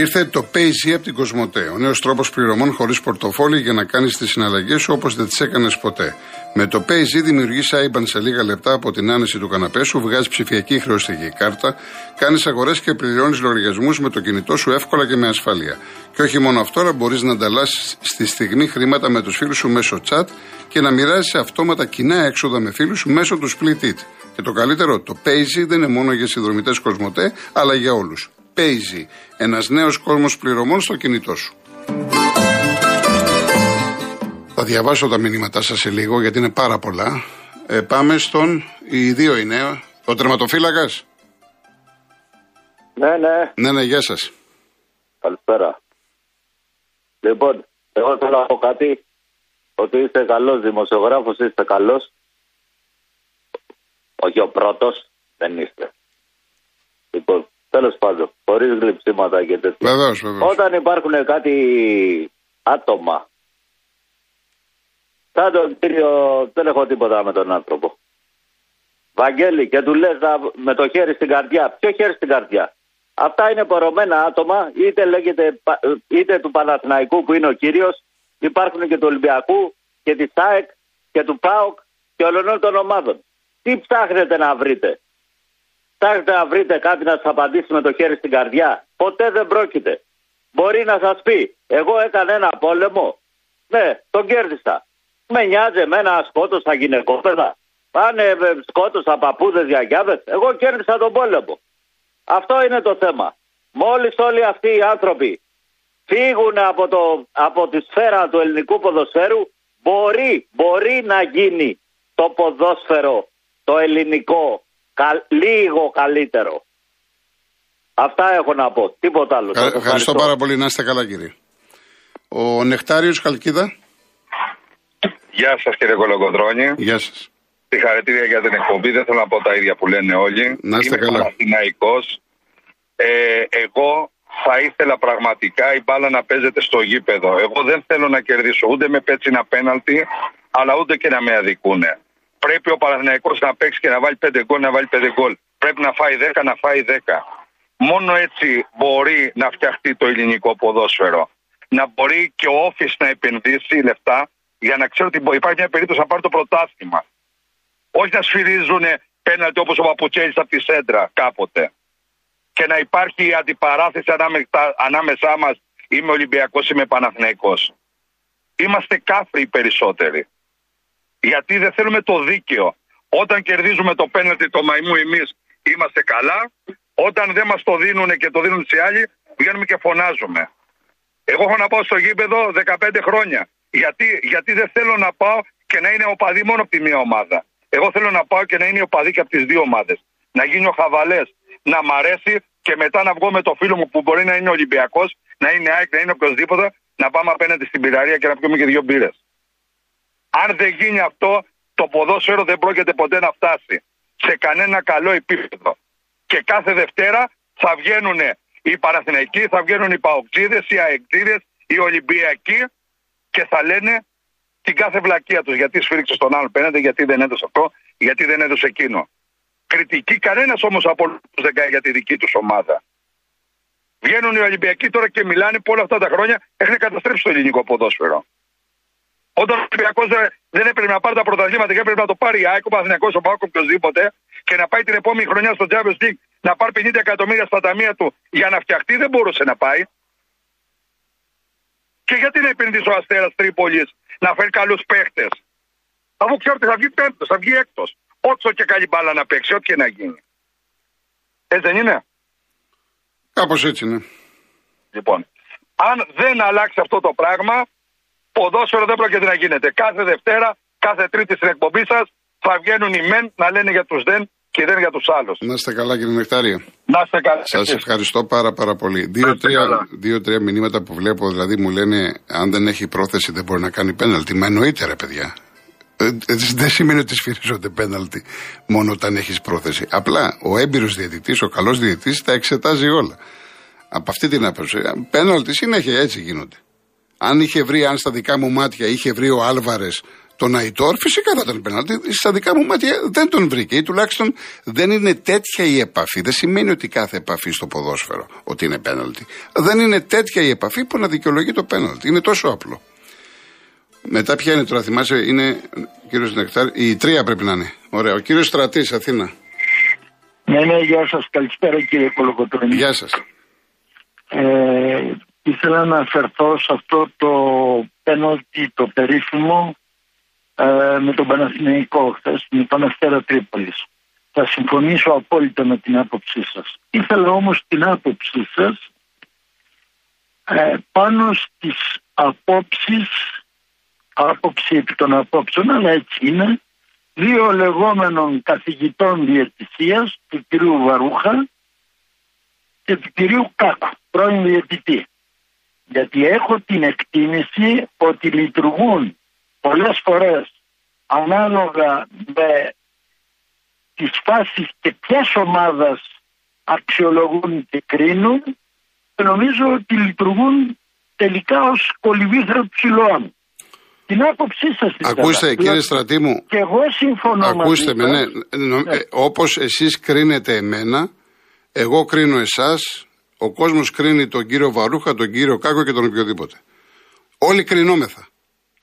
Ήρθε το PayZ από την Κοσμοτέ. Ο νέος τρόπος πληρωμών χωρίς πορτοφόλι για να κάνεις τις συναλλαγές σου όπως δεν τις έκανες ποτέ. Με το PayZ δημιουργείς IBAN σε λίγα λεπτά από την άνεση του καναπέ σου, βγάζεις ψηφιακή χρεωστική κάρτα, κάνεις αγορές και πληρώνεις λογαριασμούς με το κινητό σου εύκολα και με ασφάλεια. Και όχι μόνο αυτό, αλλά μπορείς να ανταλλάσσεις στη στιγμή χρήματα με τους φίλους σου μέσω chat και να μοιράζεις αυτόματα κοινά έξοδα με φίλους σου μέσω του Split It. Και το καλύτερο, το PayZ δεν είναι μόνο για συνδρομητές Κοσμοτέ, αλλά για όλους. PayZ, ένας νέος κόσμος πληρωμών στο κινητό σου. Θα διαβάσω τα μηνύματά σας σε λίγο γιατί είναι πάρα πολλά. Ε, πάμε στον, οι δύο είναι, ο τερματοφύλακας. Ναι, ναι. Ναι, ναι, γεια σας. Καλησπέρα. Λοιπόν, εγώ θέλω να πω κάτι, ότι είστε καλός δημοσιογράφος, είστε καλός. Όχι ο πρώτος, δεν είστε. Λοιπόν, τέλος πάντων, χωρίς γλυψίματα και τέτοια. Βεβαίως, βεβαίως. Όταν υπάρχουν κάτι άτομα, σαν τον κύριο, δεν έχω τίποτα με τον άνθρωπο. Βαγγέλη, και του λες να- με το χέρι στην καρδιά. Ποιο χέρι στην καρδιά; Αυτά είναι πορωμένα άτομα, είτε λέγεται πα- είτε του Παναθηναϊκού που είναι ο κύριος, υπάρχουν και του Ολυμπιακού και της ΑΕΚ και του ΠΑΟΚ και όλων των ομάδων. Τι ψάχνετε να βρείτε; Ψάχνετε να βρείτε κάτι να σας απαντήσει με το χέρι στην καρδιά. Ποτέ δεν πρόκειται. Μπορεί να σας πει, εγώ έκανα ένα πόλεμο. Ναι, τον κέρδισα. Με νοιάζει εμένα αν σκότωσα γυναικόπαιδα. Αν ε, ε, σκότωσα παππούδες γιαγιάδες. Εγώ κέρδισα τον πόλεμο. Αυτό είναι το θέμα. Μόλις όλοι αυτοί οι άνθρωποι φύγουν από, το, από τη σφαίρα του ελληνικού ποδοσφαίρου, μπορεί, μπορεί να γίνει το ποδόσφαιρο, το ελληνικό, κα- λίγο καλύτερο. Αυτά έχω να πω. Τίποτα άλλο. Κα- Σας ευχαριστώ πάρα πολύ, να είστε καλά κύριε. Ο Νεκτάριος Καλκίδα, Γεια σας κύριε Κολοκοντρώνη. γεια σας. Συγχαρητήρια για την εκπομπή. Δεν θέλω να πω τα ίδια που λένε όλοι. Να είστε Είμαι καλά. Παναθηναϊκός. Ε, εγώ θα ήθελα πραγματικά η μπάλα να παίζεται στο γήπεδο. Εγώ δεν θέλω να κερδίσω ούτε με πέτσινα πέναλτι, αλλά ούτε και να με αδικούνε. Πρέπει ο Παναθηναϊκός να παίξει και να βάλει πέντε γκολ, να βάλει πέντε γκολ. Πρέπει να φάει 10, να φάει 10. Μόνο έτσι μπορεί να φτιαχτεί το ελληνικό ποδόσφαιρο. Να μπορεί και ο Όφης να επενδύσει λεφτά για να ξέρει ότι μπο- υπάρχει μια περίπτωση να πάρει το πρωτάθλημα. Όχι να σφυρίζουν πέναλτι όπως ο Παπουτσέλη από τη Σέντρα κάποτε. Και να υπάρχει αντιπαράθεση ανάμεσα, ανάμεσά μας είμαι Ολυμπιακός, είμαι Παναθηναϊκός. Είμαστε κάφροι οι περισσότεροι. Γιατί δεν θέλουμε το δίκαιο. Όταν κερδίζουμε το πέναλτι το μαϊμού εμείς είμαστε καλά. Όταν δεν μας το δίνουν και το δίνουν σε άλλοι, βγαίνουμε και φωνάζουμε. Εγώ έχω να πάω στο γήπεδο 15 χρόνια. Γιατί, γιατί δεν θέλω να πάω και να είναι οπαδοί μόνο από τη μία ομάδα. Εγώ θέλω να πάω και να είναι οπαδοί και από τις δύο ομάδες. Να γίνει ο χαβαλές, να μ' αρέσει και μετά να βγω με το φίλο μου που μπορεί να είναι Ολυμπιακός, να είναι ΑΕΚ, να είναι οποιοδήποτε, να πάμε απέναντι στην πυραρία και να πιούμε και δύο μπύρες. Αν δεν γίνει αυτό, το ποδόσφαιρο δεν πρόκειται ποτέ να φτάσει σε κανένα καλό επίπεδο. Και κάθε Δευτέρα θα βγαίνουν οι Παναθηναϊκοί, θα βγαίνουν οι Παοκτζίδες, οι Αεκτζίδες, οι Ολυμπιακοί και θα λένε την κάθε βλακεία τους. Γιατί σφίριξε στον άλλον πέναντι, γιατί δεν έδωσε αυτό, γιατί δεν έδωσε εκείνο. Κριτική κανένας όμως από όλους τους δεν κάνει για τη δική τους ομάδα. Βγαίνουν οι Ολυμπιακοί τώρα και μιλάνε που όλα αυτά τα χρόνια έχουν καταστρέψει το ελληνικό ποδόσφαιρο. Όταν ο Ολυμπιακός δεν, δεν έπρεπε να πάρει τα πρωταθλήματα και έπρεπε να το πάρει η ΑΕΚ, ο Παναθηναϊκός, ο Πάκο, οποιοδήποτε, και να πάει την επόμενη χρονιά στο Champions League να πάρει 50 εκατομμύρια στα ταμεία του για να φτιαχτεί, δεν μπορούσε να πάει. Και γιατί να επενδύσει ο Αστέρας Τρίπολης να φέρει καλούς παίχτες; Αφού ξέρω ότι θα βγει πέμπτος, θα βγει έκτος. Όσο και καλή μπάλα να παίξει, ό,τι και να γίνει. Έτσι δεν είναι; Κάπως έτσι είναι. Λοιπόν, αν δεν αλλάξει αυτό το πράγμα, ποδόσφαιρο δεν πρόκειται να γίνεται. Κάθε Δευτέρα, κάθε Τρίτη στην εκπομπή σας θα βγαίνουν οι μεν να λένε για τους δεν και δεν για τους άλλους. Να είστε καλά κύριε Νεκτάρια. Να είστε καλά. Σας εσείς. ευχαριστώ πάρα πάρα πολύ. Δύο-τρία καλά. δύο-τρία μηνύματα που βλέπω, δηλαδή μου λένε αν δεν έχει πρόθεση δεν μπορεί να κάνει πέναλτι. Μα εννοείται ρε παιδιά. Ε, ε, δεν σημαίνει ότι σφυρίζονται πέναλτι μόνο όταν έχεις πρόθεση. Απλά ο έμπειρος διαιτητής, ο καλός διαιτητής τα εξετάζει όλα. Από αυτή την άποψη. Πέναλτι συνέχεια έτσι γίνονται. Αν είχε βρει, αν στα δικά μου μάτια είχε βρει ο Άλβαρες Τον Αϊτόρ φυσικά θα ήταν πέναλτι. Στα δικά μου μάτια δεν τον βρήκε ή τουλάχιστον δεν είναι τέτοια η επαφή. Δεν σημαίνει ότι κάθε επαφή στο ποδόσφαιρο ότι είναι πέναλτι. Δεν είναι τέτοια η επαφή που να δικαιολογεί το πέναλτι. Είναι τόσο απλό. Μετά ποια είναι τώρα, θυμάσαι, είναι κύριος Νεκτάρ, η τρία πρέπει να είναι. Ωραία. Ο κύριος Στρατής, Αθήνα. Ναι, ναι, γεια σας. Καλησπέρα κύριε Κολοκοτρόνη. Γεια σας. Ε, ήθελα να αφαιρθώ σε αυτό το πέναλτι το περίφημο ε, με τον Παναθηναϊκό χθες με τον Αστέρα Τρίπολης. Θα συμφωνήσω απόλυτα με την άποψή σας. Ήθελα όμως την άποψή σας ε, πάνω στις απόψεις, άποψη επί των απόψεων, αλλά έτσι είναι, δύο λεγόμενων καθηγητών διαιτησίας, του κυρίου Βαρούχα και του κυρίου Κάκου, πρώην διαιτητή. Γιατί έχω την εκτίμηση ότι λειτουργούν πολλές φορές ανάλογα με τις φάσεις και ποιες ομάδας αξιολογούν και κρίνουν και νομίζω ότι λειτουργούν τελικά ως κολυβήθρα ψηλών. Την άποψή σας Ακούστε, κύριε Στρατή μου. Και εγώ συμφωνώ Ακούστε με, ναι. ναι. Ε, Όπως εσείς κρίνετε εμένα, εγώ κρίνω εσάς, ο κόσμος κρίνει τον κύριο Βαρούχα, τον κύριο Κάκο και τον οποιοδήποτε. Όλοι κρινόμεθα.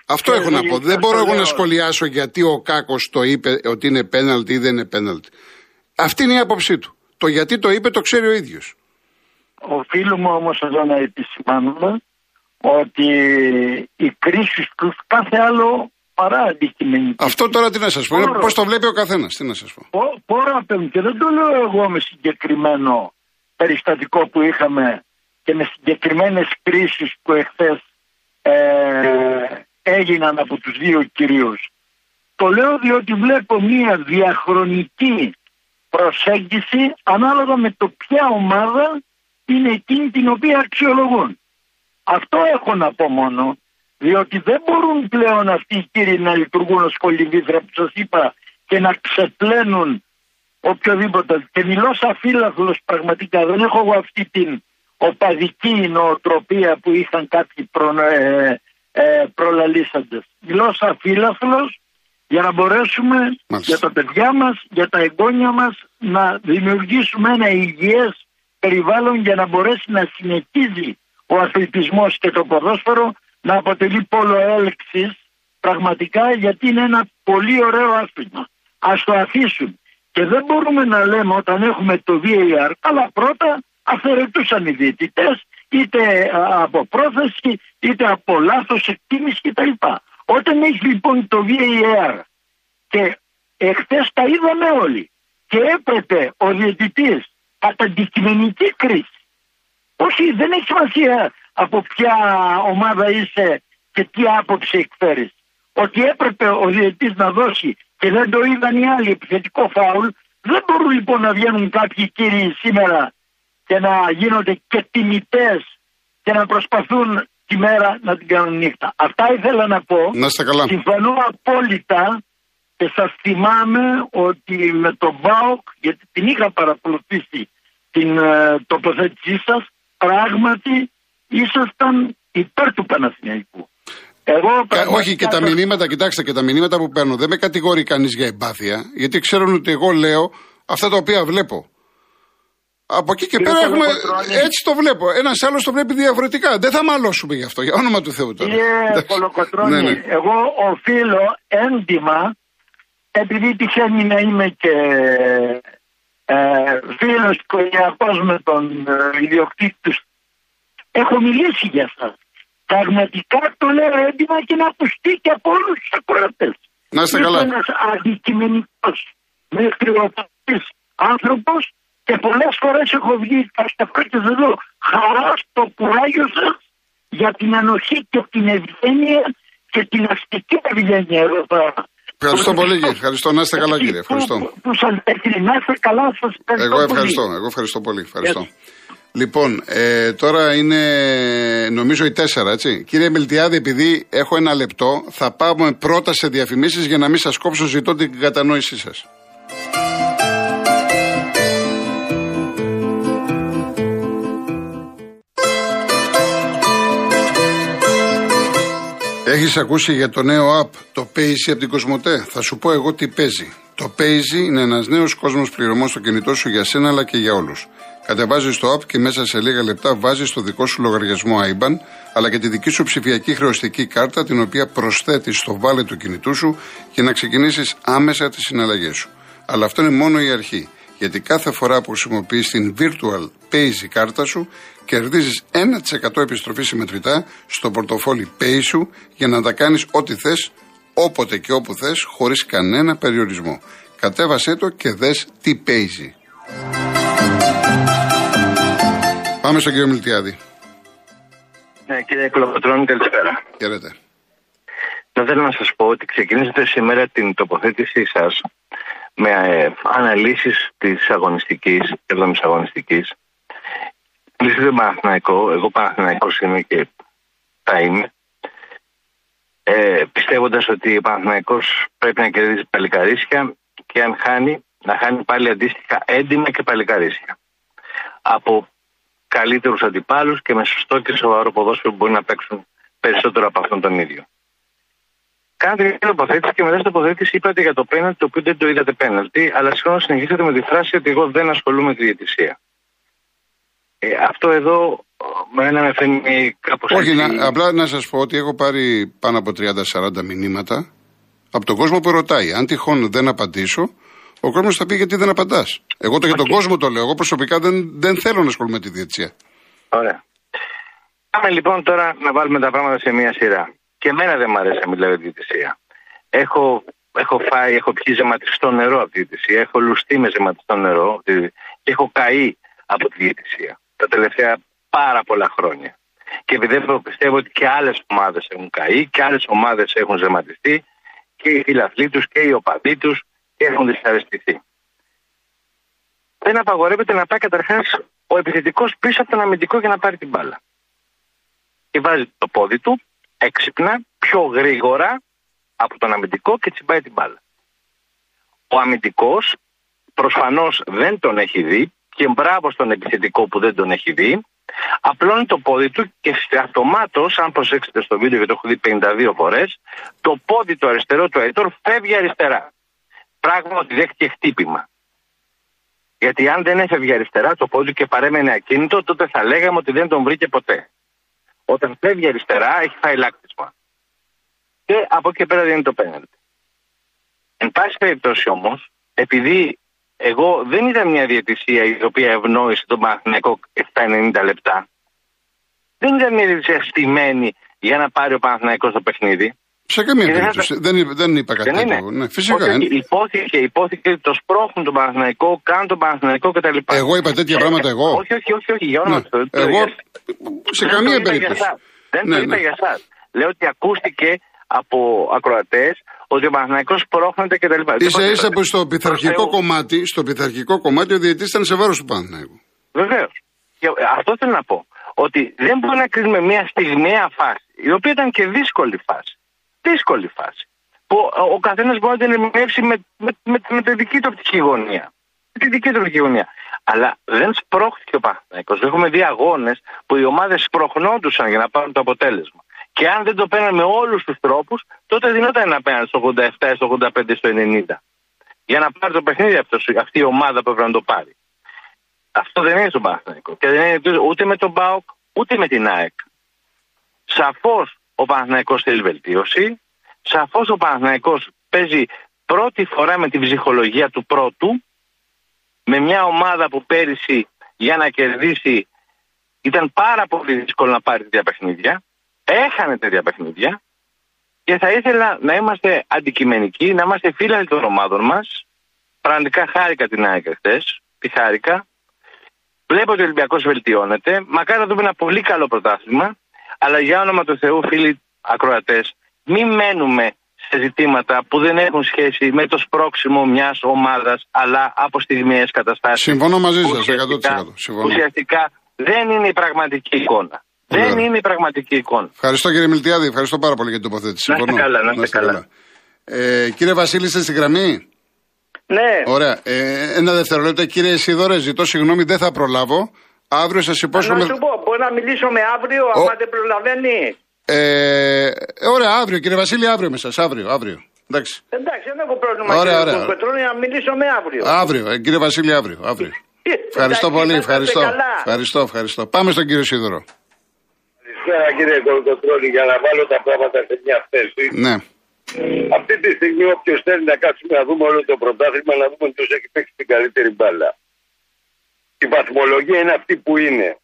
Αυτό έχω να πω. Δεν μπορώ εγώ να σχολιάσω γιατί ο Κάκος το είπε ότι είναι πέναλτι ή δεν είναι πέναλτι. Αυτή είναι η άποψή του. Το γιατί το είπε το ξέρει ο ίδιος. Οφείλουμε όμως εδώ να επισημάνουμε ότι οι κρίσεις τους κάθε άλλο παρά αντικειμενική. Αυτό τώρα τι να σας πω. Πώς το βλέπει ο καθένας. Τι να σας πω. Πόρα και δεν το λέω εγώ με συγκεκριμένο περιστατικό που είχαμε και με συγκεκριμένες κρίσεις που εχθές ε, έγιναν από τους δύο κυρίους. Το λέω διότι βλέπω μια διαχρονική προσέγγιση ανάλογα με το ποια ομάδα είναι εκείνη την οποία αξιολογούν. Αυτό έχω να πω μόνο, διότι δεν μπορούν πλέον αυτοί οι κύριοι να λειτουργούν ως κολυβήθρα που σας είπα και να ξεπλένουν οποιοδήποτε. Και μιλώ σαν φύλαθλος πραγματικά, δεν έχω εγώ αυτή την οπαδική νοοτροπία που είχαν κάποιοι προ, ε, ε, προλαλήσαντες. Μιλώ σαν φύλαθλος για να μπορέσουμε για τα παιδιά μας, για τα εγγόνια μας να δημιουργήσουμε ένα υγιές περιβάλλον για να μπορέσει να συνεχίζει ο αθλητισμός και το ποδόσφαιρο να αποτελεί πόλο έλξης πραγματικά γιατί είναι ένα πολύ ωραίο άθλημα. Ας το αφήσουν. Και δεν μπορούμε να λέμε όταν έχουμε το VAR, αλλά πρώτα αφαιρετούσαν οι διαιτητές είτε από πρόθεση, είτε από λάθος εκτίμηση κτλ. Όταν έχει λοιπόν το VAR και εχθές τα είδαμε όλοι και έπρεπε ο διαιτητής κατά αντικειμενική κρίση όχι δεν έχει σημασία από ποια ομάδα είσαι και τι άποψη εκφέρεις ότι έπρεπε ο διαιτητής να δώσει και δεν το είδαν οι άλλοι επιθετικό φάουλ δεν μπορούν λοιπόν να βγαίνουν κάποιοι κύριοι σήμερα και να γίνονται και τιμητές και να προσπαθούν τη μέρα να την κάνουν νύχτα. Αυτά ήθελα να πω. Να είστε καλά. Συμφωνώ απόλυτα και σας θυμάμαι ότι με τον ΒΑΟΚ, γιατί την είχα παρακολουθήσει την ε, τοποθέτησή σας, πράγματι ήσασταν υπέρ του Παναθηναϊκού. Εγώ, όχι και τα μηνύματα, κοιτάξτε και τα μηνύματα που παίρνω δεν με κατηγορεί κανείς για εμπάθεια, γιατί ξέρουν ότι εγώ λέω αυτά τα οποία βλέπω. Από εκεί και πέρα έχουμε. Έτσι το βλέπω. Ένας άλλος το βλέπει διαφορετικά. Δεν θα μαλώσουμε γι' αυτό, για όνομα του Θεού τώρα. Κύριε Κολοκοτρόνη, ναι, ναι. εγώ οφείλω έντιμα, επειδή τυχαίνει να είμαι και ε, φίλος οικογενειακός με τον ε, ιδιοκτήτη του, έχω μιλήσει για αυτά. Πραγματικά το λέω έντιμα και να ακουστεί και από όλους τους ακροατές. Να είστε καλά. Ένας αντικειμενικός, μέχρι ο άνθρωπος και πολλές φορές έχω βγει στα και εδώ χαράς στο κουράγιο σας για την ανοχή και την ευγένεια και την αστική ευγένεια εδώ πέρα. Ευχαριστώ πολύ κύριε. Ευχαριστώ. Να είστε καλά κύριε. Ευχαριστώ. Που, σας να είστε καλά σας Εγώ ευχαριστώ. Εγώ ευχαριστώ πολύ. Ευχαριστώ. Λοιπόν, ε, τώρα είναι νομίζω η τέσσερα, έτσι. Κύριε Μιλτιάδη, επειδή έχω ένα λεπτό, θα πάμε πρώτα σε διαφημίσεις για να μην σας κόψω, ζητώ την κατανόησή σας. Έχεις Έχει ακούσει για το νέο app, το Paisy από την Κοσμοτέ; Θα σου πω εγώ τι παίζει. Το Paisy είναι ένας νέος κόσμος πληρωμών στο κινητό σου για σένα αλλά και για όλους. Κατεβάζει το app και μέσα σε λίγα λεπτά βάζει το δικό σου λογαριασμό IBAN αλλά και τη δική σου ψηφιακή χρεωστική κάρτα την οποία προσθέτεις στο βάλε του κινητού σου για να ξεκινήσεις άμεσα τις συναλλαγές σου. Αλλά αυτό είναι μόνο η αρχή. Γιατί κάθε φορά που χρησιμοποιείς την Virtual Paisy κάρτα σου, κερδίζεις 1% επιστροφή συμμετρητά στο πορτοφόλι Pay σου για να τα κάνεις ό,τι θες, όποτε και όπου θες, χωρίς κανένα περιορισμό. Κατέβασέ το και δες τι Paisy. Πάμε στον κύριο Μιλτιάδη. Ναι, κύριε Κλοποτρώνη, καλησπέρα. Χαίρετε. Θα θέλω να σας πω ότι ξεκινήσατε σήμερα την τοποθέτησή σας με ε, αναλύσεις της αγωνιστικής, 7 αγωνιστικής. Μιλήσατε Παναθηναϊκό, εγώ Παναθηναϊκός είμαι και θα είμαι. Ε, πιστεύοντας ότι ο Παναθηναϊκός πρέπει να κερδίσει παλικαρίσια και αν χάνει, να χάνει πάλι αντίστοιχα έντιμα και παλικαρίσια. Από καλύτερους αντιπάλους και με σωστό και σοβαρό ποδόσφαιρο που μπορεί να παίξουν περισσότερο από αυτόν τον ίδιο. Κάνατε μια τοποθέτηση και μετά στην τοποθέτηση είπατε για το πέναλτι, το οποίο δεν το είδατε πέναλτι, αλλά συγχρόνως συνεχίσατε με τη φράση ότι εγώ δεν ασχολούμαι με τη διαιτησία. Ε, αυτό εδώ με ένα με φαίνει κάπως... Όχι, να, απλά να σας πω ότι έχω πάρει πάνω από 30-40 μηνύματα από τον κόσμο που ρωτάει. Αν τυχόν δεν απαντήσω, ο κόσμος θα πει γιατί δεν απαντάς. Εγώ το για τον κόσμο το λέω. Εγώ προσωπικά δεν, δεν θέλω να ασχολούμαι με τη διαιτησία. Ωραία. Πάμε λοιπόν τώρα να βάλουμε τα πράγματα σε μία σειρά. Και εμένα δεν μου αρέσει να μιλάω για διαιτησία. Έχω, έχω φάει, έχω πιει ζεματιστό νερό από τη διαιτησία. Έχω λουστεί με ζεματιστό νερό και έχω καεί από τη διαιτησία τα τελευταία πάρα πολλά χρόνια. Και επειδή πιστεύω ότι και άλλες ομάδες έχουν καεί και άλλες ομάδες έχουν ζεματιστεί και οι φιλαθλοί τους και οι οπαδοί τους έχουν δυσαρεστηθεί. Δεν απαγορεύεται να πάει καταρχάς ο επιθετικός πίσω από τον αμυντικό για να πάρει την μπάλα. Και βάζει το πόδι του έξυπνα, πιο γρήγορα από τον αμυντικό και τσιμπάει την μπάλα. Ο αμυντικός προσφανώς δεν τον έχει δει και μπράβο στον επιθετικό που δεν τον έχει δει, απλώνει το πόδι του και αυτομάτω, αν προσέξετε στο βίντεο γιατί το έχω δει 52 φορές, το πόδι του αριστερό του Αϊτόρ φεύγει αριστερά. Πράγμα ότι δέχτηκε χτύπημα. Γιατί αν δεν έφευγε αριστερά το πόδι και παρέμενε ακίνητο, τότε θα λέγαμε ότι δεν τον βρήκε ποτέ. Όταν φεύγει αριστερά, έχει φάει λάκτισμα. Και από εκεί πέρα δίνει το πέναλτι. Εν πάση περιπτώσει όμως, επειδή εγώ δεν είδα μια διαιτησία η οποία ευνόησε τον Παναθηναϊκό 7-90 λεπτά. Δεν είδα μια διαιτησία στημένη για να πάρει ο Παναθηναϊκός το παιχνίδι. Σε καμία περίπτωση. Δεν, δεν είπα κάτι τέτοιο. Ναι, φυσικά. Όχι, υπόθηκε, υπόθηκε το σπρώχνουν τον Παναθηναϊκό, κάνουν τον Παναθηναϊκό κτλ. Εγώ είπα τέτοια πράγματα εγώ. Όχι, όχι, όχι, όχι για όνομα ναι. Εγώ σε καμία περίπτωση. Δεν το είπα για εσάς. Λέω ότι ακούστηκε από ακροατές ότι ο Παναθυναϊκό πρόχνεται κτλ. σα ίσα που στο πειθαρχικό, κομμάτι, στο πειθαρχικό κομμάτι ο διαιτητής ήταν σε βάρος του Παναθηναϊκού. Βεβαίως. Αυτό θέλω να πω. Ότι δεν μπορεί να κρίνουμε μια στιγμιαία φάση, η οποία ήταν και δύσκολη φάση. Δύσκολη φάση. Που ο καθένας μπορεί να την ερμηνεύσει με, με, με, με τη δική του οπτική γωνία. Με τη δική του οπτική γωνία. Αλλά δεν σπρώχθηκε ο Παναθηναϊκός. Έχουμε δει αγώνες που οι ομάδες σπροχνόντουσαν για να πάρουν το αποτέλεσμα. Και αν δεν το παίρναν με όλους τους τρόπους, τότε δινόταν ένα απέναντι στο 87, στο 85, στο 90. Για να πάρει το παιχνίδι αυτός, αυτή η ομάδα που έπρεπε να το πάρει. Αυτό δεν είναι στον Παναθηναϊκό. Και δεν είναι ούτε με τον Μπάουκ, ούτε με την ΑΕΚ. Σαφώς ο Παναθηναϊκός θέλει βελτίωση. Σαφώς ο Παναθηναϊκός παίζει πρώτη φορά με την ψυχολογία του πρώτου. Με μια ομάδα που πέρυσι για να κερδίσει ήταν πάρα πολύ δύσκολο να πάρει τέτοια παιχνίδια έχανε τέτοια παιχνίδια και θα ήθελα να είμαστε αντικειμενικοί, να είμαστε φίλοι των ομάδων μας. Πραγματικά χάρηκα την ΑΕΚ χθε. Τη χάρηκα. Βλέπω ότι ο Ολυμπιακός βελτιώνεται. Μακάρι να δούμε ένα πολύ καλό πρωτάθλημα. Αλλά για όνομα του Θεού, φίλοι ακροατές, μην μένουμε σε ζητήματα που δεν έχουν σχέση με το σπρώξιμο μιας ομάδας, αλλά από στιγμιαίε καταστάσεις. Συμφωνώ μαζί σας 100%. Ουσιαστικά δεν είναι η πραγματική εικόνα. Δεν είναι η πραγματική εικόνα. Ευχαριστώ κύριε Μιλτιάδη, ευχαριστώ πάρα πολύ για την τοποθέτηση. Να είστε καλά, να είστε καλά. Ε, κύριε Βασίλη, είστε στη γραμμή; Ναι. Ωραία. Ε, ένα δευτερόλεπτο, κύριε Σιδωρέ, ζητώ συγγνώμη, δεν θα προλάβω. Αύριο σας υπόσχομαι. Να σου πω, μπορώ να μιλήσω με αύριο, oh. άμα δεν προλαβαίνει. Ε, ωραία, αύριο κύριε Βασίλη, αύριο με σας, αύριο, αύριο. Εντάξει. Εντάξει, δεν έχω πρόβλημα Ωραία, κύριε ωραία. Κοσμετρώνη, να μιλήσω με αύριο. Αύριο, ε, κύριε Βασίλη, αύριο. αύριο. ευχαριστώ Εντάξει, πολύ, να είστε ευχαριστώ. καλά. Ευχαριστώ, ευχαριστώ. Πάμε στον κύριο Σίδωρο. Καλησπέρα κύριε Κολοκοτρώνη για να βάλω τα πράγματα σε μια θέση. Ναι. Αυτή τη στιγμή όποιος θέλει να κάτσουμε να δούμε όλο το πρωτάθλημα να δούμε ποιος έχει παίξει την καλύτερη μπάλα. Η βαθμολογία είναι αυτή που είναι.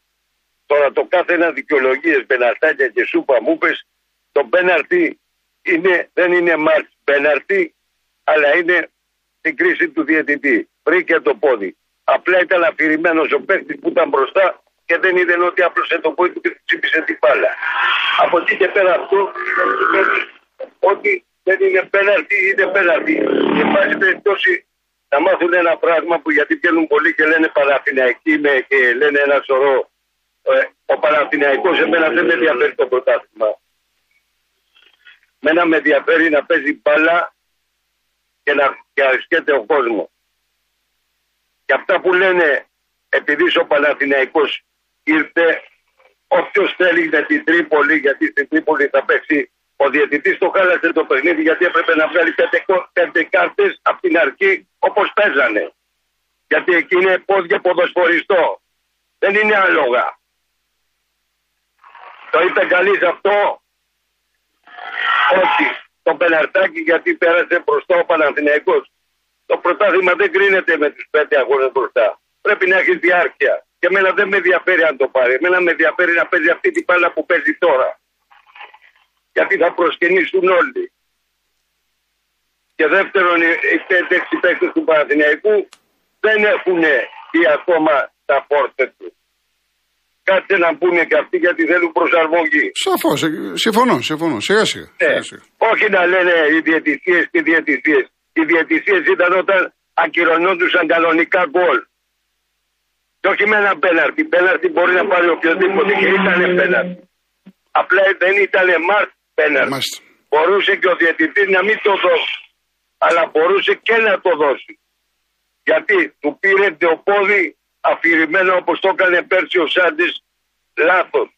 Τώρα το κάθε ένα δικαιολογίες, πεναρτάκια και σούπα μου πες, το πέναρτι είναι, δεν είναι μάτς πέναρτι, αλλά είναι στην κρίση του διαιτητή. Βρήκε το πόδι. Απλά ήταν αφηρημένος ο παίκτη που ήταν μπροστά και δεν είδε ότι άπλωσε το πόδι του και του τσίπησε την μπάλα. Από εκεί και πέρα αυτό σημαίνει ότι δεν είναι πέναρτι, είναι πέναρτι. Και πάση περιπτώσει να μάθουν ένα πράγμα που γιατί βγαίνουν πολλοί και λένε Παναθηναϊκοί με και λένε ένα σωρό. Ε, ο Παναθηναϊκός εμένα δεν με ενδιαφέρει το πρωτάθλημα. Μένα με ενδιαφέρει να παίζει μπάλα και να και αρισκέται ο κόσμος. Και αυτά που λένε επειδή ο Παναθηναϊκός ήρθε όποιος θέλει με την Τρίπολη γιατί στην Τρίπολη θα παίξει ο διαιτητής το χάλασε το παιχνίδι γιατί έπρεπε να βγάλει πέντε, κο- πέντε κάρτες από την αρχή όπως παίζανε. Γιατί εκεί είναι πόδια ποδοσφοριστό. Δεν είναι άλογα. Το είπε καλής αυτό; Ότι το πεναρτάκι γιατί πέρασε μπροστά ο Παναθηναϊκός. Το πρωτάθλημα δεν κρίνεται με τους πέντε αγώνες μπροστά. Πρέπει να έχεις διάρκεια. Και εμένα δεν με ενδιαφέρει αν το πάρει. Εμένα με ενδιαφέρει να παίζει αυτή την μπάλα που παίζει τώρα. Γιατί θα προσκυνήσουν όλοι. Και δεύτερον, οι οι πέντε-έξι παίκτες του Παναθηναϊκού δεν έχουν δει ακόμα τα πόρτε τους. Κάτσε να πούνε και αυτοί γιατί θέλουν προσαρμογή. Σαφώς. Συμφωνώ, συμφωνώ. Σιγά σιγά. Ναι. σιγά, σιγά. Όχι να λένε οι διαιτησίες και οι διαιτησίες. Οι διαιτησίες ήταν όταν ακυρωνόντουσαν κανονικά γκολ. Και όχι με ένα πέναρτι. Πέναρτι μπορεί να πάρει οποιοδήποτε και ήταν πέναρτι. Απλά δεν ήταν μαρτ πέναρτι. Μάλιστα. Μπορούσε και ο διαιτητής να μην το δώσει. Αλλά μπορούσε και να το δώσει. Γιατί του πήρε το πόδι αφηρημένο όπως το έκανε πέρσι ο Σάντης λάθος.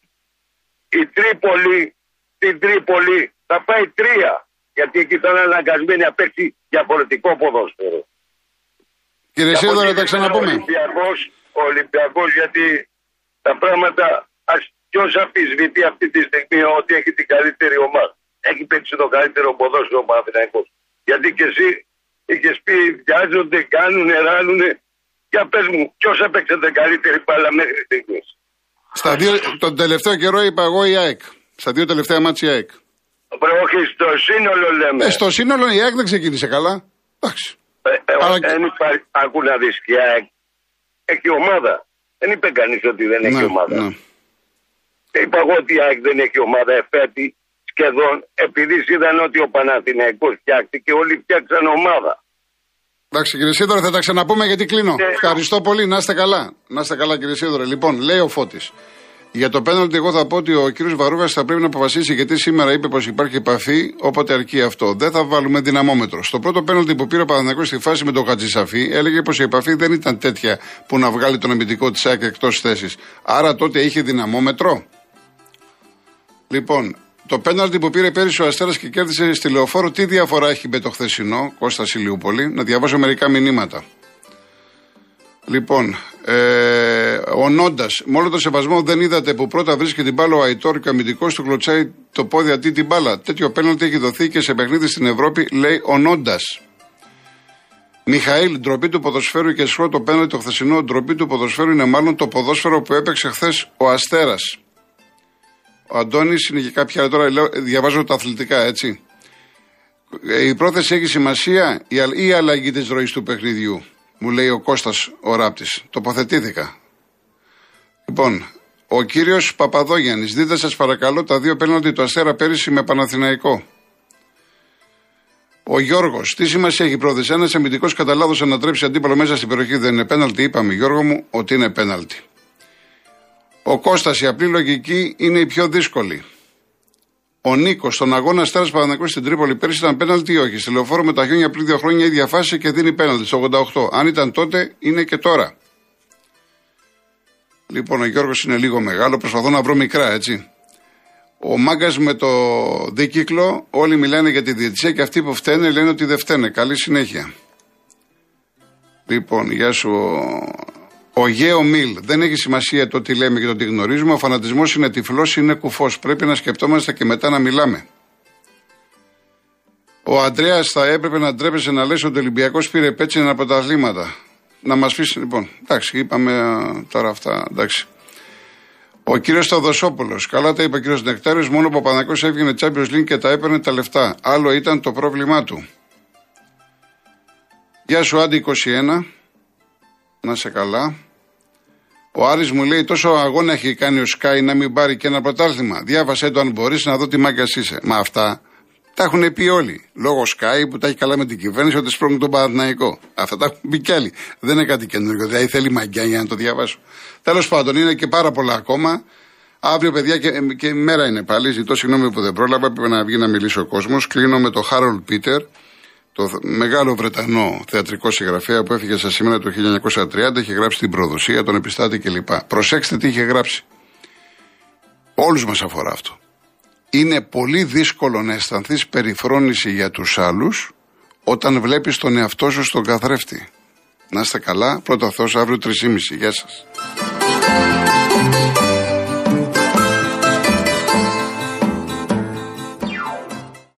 Η Τρίπολη, στην Τρίπολη θα πάει τρία. Γιατί εκεί ήταν αναγκασμένη να παίξει διαφορετικό ποδόσφαιρο. Κύριε Και από Σίδωρο, εκεί τα πέρα ξαναπούμε. Ο Ολυμπιακός, ο Ολυμπιακός γιατί τα πράγματα ας ποιος αμφισβητεί αυτή τη στιγμή ότι έχει την καλύτερη ομάδα. Έχει παίξει το καλύτερο ποδόσφαιρο ο Παναθηναϊκός. Γιατί και εσύ είχε πει βιάζονται, κάνουν, ράνουνε. Για πες μου, ποιος έπαιξε την καλύτερη μπάλα μέχρι στιγμής. Στα δύο, τον τελευταίο καιρό είπα εγώ η ΑΕΚ. Στα δύο τελευταία μάτια η ΑΕΚ. Βρε, όχι στο σύνολο λέμε. Ε, στο σύνολο η ΑΕΚ δεν ξεκίνησε καλά. Εντάξει. Ε, ε, Αλλά- δεν υπάρχει, άκου να δεις και η ΑΕΚ έχει ομάδα. Δεν είπε κανείς ότι δεν έχει Ναι, ομάδα. ναι. Είπα εγώ ότι η ΑΕΚ δεν έχει ομάδα εφέτη σχεδόν επειδή είδαν ότι ο Παναθηναϊκός φτιάχτηκε όλοι φτιάξαν ομάδα. Εντάξει κύριε Σίδωρο, θα τα ξαναπούμε γιατί κλείνω. Ναι. Ευχαριστώ πολύ, να είστε καλά. Να είστε καλά κύριε Σίδωρο. Λοιπόν, λέει ο Φώτης. Για το πέναλτι, εγώ θα πω ότι ο κύριος Βαρούγας θα πρέπει να αποφασίσει γιατί σήμερα είπε πως υπάρχει επαφή, όποτε αρκεί αυτό. Δεν θα βάλουμε δυναμόμετρος. Στο πρώτο πέναλτι που πήρε ο Παναθηναϊκός στη φάση με τον Χατζησαφή, έλεγε πως η επαφή δεν ήταν τέτοια που να βγάλει τον αμυντικό της ΑΕΚ εκτός θέσης. Άρα τότε είχε δυναμόμετρο. Λοιπόν, το πέναλτι που πήρε πέρυσι ο Αστέρας και κέρδισε στη λεωφόρο, τι διαφορά έχει με το χθεσινό, Κώστα Ηλιούπολη, να διαβάσω μερικά μηνύματα. Λοιπόν, ε, ο Νόντας, με όλο το σεβασμό δεν είδατε που πρώτα βρίσκει την μπάλα ο Αϊτόρ και ο αμυντικός του κλωτσάει το πόδι αντί την μπάλα. Τέτοιο πέναλτι έχει δοθεί και σε παιχνίδι στην Ευρώπη, λέει ο Νόντας. Μιχαήλ, ντροπή του ποδοσφαίρου και σχόλιο το πέναλτι το χθεσινό, ντροπή του ποδοσφαίρου είναι μάλλον το ποδόσφαιρο που έπαιξε χθες ο Αστέρας. Ο Αντώνης είναι και κάποια άλλα τώρα, λέω, διαβάζω τα αθλητικά, έτσι. Ε, Η πρόθεση έχει σημασία ή α- ή η αλλαγή της ροής του παιχνιδιού, μου λέει ο Κώστας ο Ράπτης. Τοποθετήθηκα. Λοιπόν, ο κύριος Παπαδόγιαννης, δείτε σας παρακαλώ τα δύο πέναλτι του Αστέρα πέρυσι με Παναθηναϊκό. Ο Γιώργος, τι σημασία έχει η πρόθεση; Ένας αμυντικός κατά λάθο ανατρέψει αντίπαλο μέσα στην περιοχή δεν είναι πέναλτι. Είπαμε, Γιώργο μου, ότι είναι πέναλτι. Ο Κώστας, η απλή λογική είναι η πιο δύσκολη. Ο Νίκος, στον αγώνα Αστέρα Παναγενικό στην Τρίπολη πέρυσι ήταν πέναλτι ή όχι. Στη λεωφόρο με τα χιόνια πριν δύο χρόνια η ίδια φάση και δίνει πέναλτι στο 88. Αν ήταν τότε, είναι και τώρα. Λοιπόν, ο Γιώργος είναι λίγο μεγάλο, προσπαθώ να βρω μικρά, έτσι. Ο μάγκας με το δίκυκλο, όλοι μιλάνε για τη διετησία και αυτοί που φταίνε λένε ότι δεν φταίνε. Καλή συνέχεια. Λοιπόν, γεια σου. Ο Γέο Μιλ. Δεν έχει σημασία το τι λέμε και το τι γνωρίζουμε. Ο φανατισμός είναι τυφλός, είναι κουφός. Πρέπει να σκεπτόμαστε και μετά να μιλάμε. Ο Αντρέας θα έπρεπε να ντρέπεσαι να λες ότι ο Ολυμπιακός πήρε πέτσινα από τα αθλήματα. Να μας πεις, λοιπόν, εντάξει, είπαμε τώρα αυτά, εντάξει. Ο κύριος Σταδοσόπουλο. Καλά τα είπε ο κύριος Νεκτάριος. Μόνο ο Παπανακός έβγαινε Champions League και τα έπαιρνε τα λεφτά. Άλλο ήταν το πρόβλημά του. Γεια σου, Άντι 21. Να σε καλά. Ο Άρης μου λέει τόσο αγώνα έχει κάνει ο Σκάι να μην πάρει και ένα πρωτάθλημα. Διάβασέ το αν μπορείς να δω τι μάγκας είσαι. Μα αυτά τα έχουν πει όλοι. Λόγω Σκάι που τα έχει καλά με την κυβέρνηση ότι σπρώχνουν τον Παναθηναϊκό. Αυτά τα έχουν πει κι άλλοι. Δεν είναι κάτι καινούργιο. Δηλαδή θέλει μαγκιά για να το διαβάσω. Τέλος πάντων είναι και πάρα πολλά ακόμα. Αύριο, παιδιά, και, και μέρα είναι πάλι. Ζητώ συγγνώμη που δεν πρόλαβα. Πρέπει να βγει να μιλήσει ο κόσμος. Κλείνω με τον Χάρολ Πίτερ, το μεγάλο Βρετανό θεατρικό συγγραφέα που έφυγε στα σήμερα το 1930. Είχε γράψει την προδοσία, τον επιστάτη κλπ. Προσέξτε τι είχε γράψει. Όλους μας αφορά αυτό είναι πολύ δύσκολο να αισθανθείς περιφρόνηση για τους άλλους όταν βλέπεις τον εαυτό σου στον καθρέφτη. Να είστε καλά, πρώτο Θεός αύριο 3.30. Γεια σας.